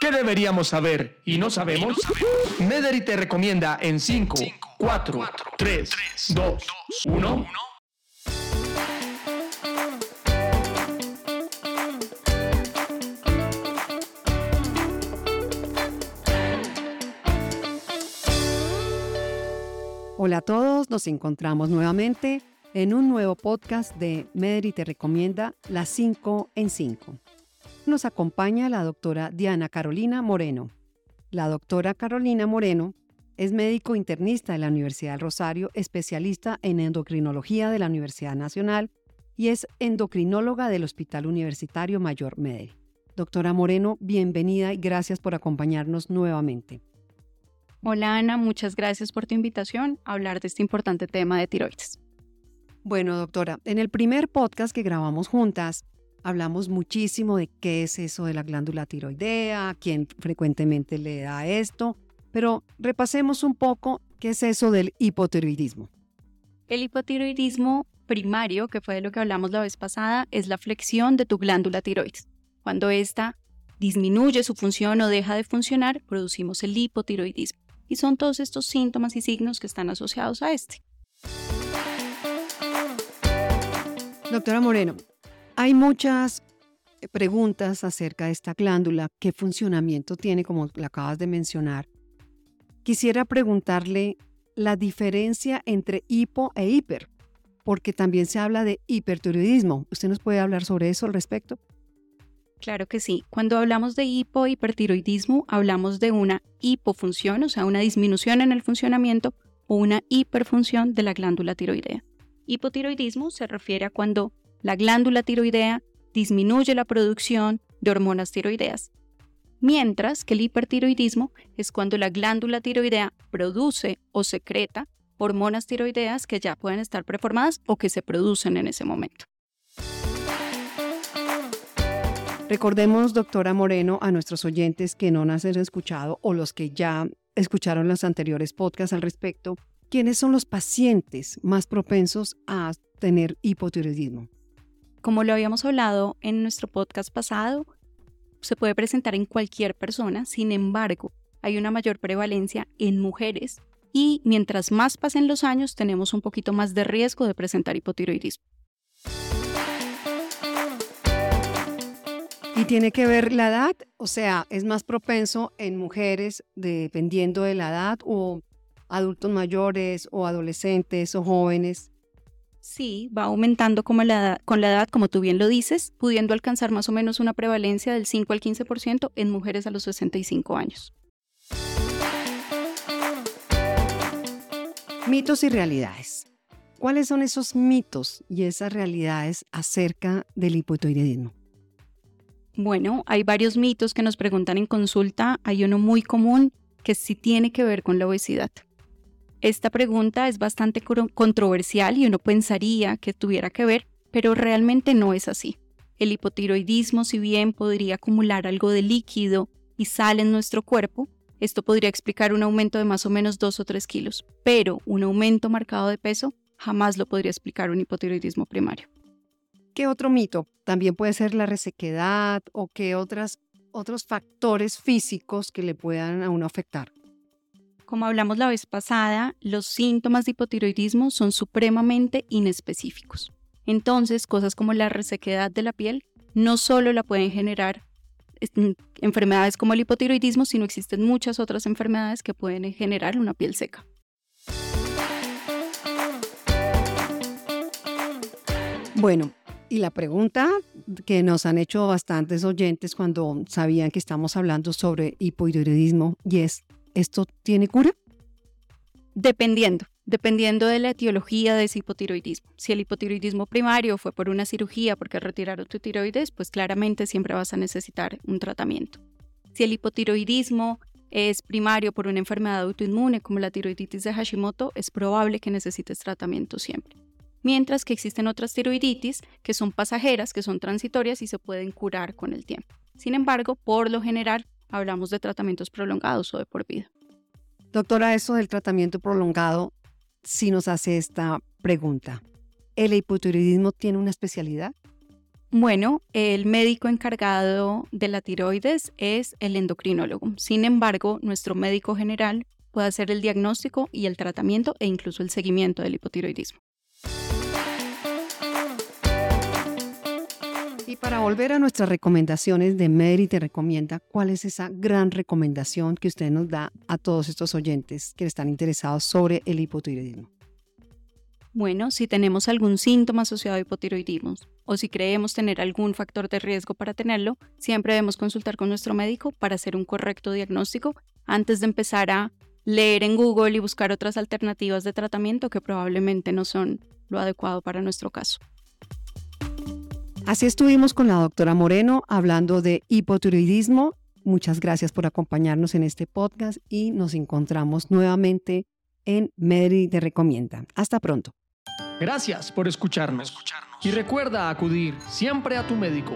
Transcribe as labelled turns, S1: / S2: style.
S1: ¿Qué deberíamos saber y no sabemos? Mederi te recomienda en 5, 4, 3, 2, 1.
S2: Hola a todos, nos encontramos nuevamente en un nuevo podcast de Mederi te recomienda las 5 en 5 nos acompaña la doctora Diana Carolina Moreno. La doctora Carolina Moreno es médico internista de la Universidad del Rosario, especialista en endocrinología de la Universidad Nacional y es endocrinóloga del Hospital Universitario Mayor Medellín. Doctora Moreno, bienvenida y gracias por acompañarnos nuevamente.
S3: Hola Ana, muchas gracias por tu invitación a hablar de este importante tema de tiroides.
S2: Bueno, doctora, en el primer podcast que grabamos juntas, Hablamos muchísimo de qué es eso de la glándula tiroidea, quién frecuentemente le da esto, pero repasemos un poco qué es eso del hipotiroidismo.
S3: El hipotiroidismo primario, que fue de lo que hablamos la vez pasada, es la flexión de tu glándula tiroides. Cuando esta disminuye su función o deja de funcionar, producimos el hipotiroidismo. Y son todos estos síntomas y signos que están asociados a este.
S2: Doctora Moreno, hay muchas eh, preguntas acerca de esta glándula, qué funcionamiento tiene, como la acabas de mencionar. Quisiera preguntarle la diferencia entre hipo e hiper, porque también se habla de hipertiroidismo. ¿Usted nos puede hablar sobre eso al respecto?
S3: Claro que sí. Cuando hablamos de hipo hipertiroidismo, hablamos de una hipofunción, o sea, una disminución en el funcionamiento o una hiperfunción de la glándula tiroidea. Hipotiroidismo se refiere a cuando la glándula tiroidea disminuye la producción de hormonas tiroideas, mientras que el hipertiroidismo es cuando la glándula tiroidea produce o secreta hormonas tiroideas que ya pueden estar preformadas o que se producen en ese momento.
S2: Recordemos, doctora Moreno, a nuestros oyentes que no nos han escuchado o los que ya escucharon los anteriores podcasts al respecto, ¿quiénes son los pacientes más propensos a tener hipotiroidismo?
S3: Como lo habíamos hablado en nuestro podcast pasado, se puede presentar en cualquier persona, sin embargo, hay una mayor prevalencia en mujeres y mientras más pasen los años tenemos un poquito más de riesgo de presentar hipotiroidismo.
S2: ¿Y tiene que ver la edad? O sea, ¿es más propenso en mujeres dependiendo de la edad o adultos mayores o adolescentes o jóvenes?
S3: Sí, va aumentando con la edad, como tú bien lo dices, pudiendo alcanzar más o menos una prevalencia del 5 al 15% en mujeres a los 65 años.
S2: Mitos y realidades. ¿Cuáles son esos mitos y esas realidades acerca del hipotiroidismo?
S3: Bueno, hay varios mitos que nos preguntan en consulta. Hay uno muy común que sí tiene que ver con la obesidad. Esta pregunta es bastante controversial y uno pensaría que tuviera que ver, pero realmente no es así. El hipotiroidismo, si bien podría acumular algo de líquido y sal en nuestro cuerpo, esto podría explicar un aumento de más o menos 2 o 3 kilos, pero un aumento marcado de peso jamás lo podría explicar un hipotiroidismo primario.
S2: ¿Qué otro mito? También puede ser la resequedad o qué otros factores físicos que le puedan a uno afectar.
S3: Como hablamos la vez pasada, los síntomas de hipotiroidismo son supremamente inespecíficos. Entonces, cosas como la resequedad de la piel no solo la pueden generar enfermedades como el hipotiroidismo, sino existen muchas otras enfermedades que pueden generar una piel seca.
S2: Bueno, y la pregunta que nos han hecho bastantes oyentes cuando sabían que estamos hablando sobre hipotiroidismo y es, ¿esto tiene cura?
S3: Dependiendo, dependiendo de la etiología de ese hipotiroidismo. Si el hipotiroidismo primario fue por una cirugía porque retiraron tu tiroides, pues claramente siempre vas a necesitar un tratamiento. Si el hipotiroidismo es primario por una enfermedad autoinmune como la tiroiditis de Hashimoto, es probable que necesites tratamiento siempre. Mientras que existen otras tiroiditis que son pasajeras, que son transitorias y se pueden curar con el tiempo. Sin embargo, por lo general, hablamos de tratamientos prolongados o de por vida.
S2: Doctora, eso del tratamiento prolongado, si nos hace esta pregunta, ¿el hipotiroidismo tiene una especialidad?
S3: Bueno, el médico encargado de la tiroides es el endocrinólogo. Sin embargo, nuestro médico general puede hacer el diagnóstico y el tratamiento e incluso el seguimiento del hipotiroidismo.
S2: Y para volver a nuestras recomendaciones de Mary te recomienda, ¿cuál es esa gran recomendación que usted nos da a todos estos oyentes que están interesados sobre el hipotiroidismo?
S3: Bueno, si tenemos algún síntoma asociado a hipotiroidismo o si creemos tener algún factor de riesgo para tenerlo, siempre debemos consultar con nuestro médico para hacer un correcto diagnóstico antes de empezar a leer en Google y buscar otras alternativas de tratamiento que probablemente no son lo adecuado para nuestro caso.
S2: Así estuvimos con la doctora Moreno hablando de hipotiroidismo. Muchas gracias por acompañarnos en este podcast y nos encontramos nuevamente en Medri te recomienda. Hasta pronto.
S1: Gracias por escucharnos. Y recuerda acudir siempre a tu médico.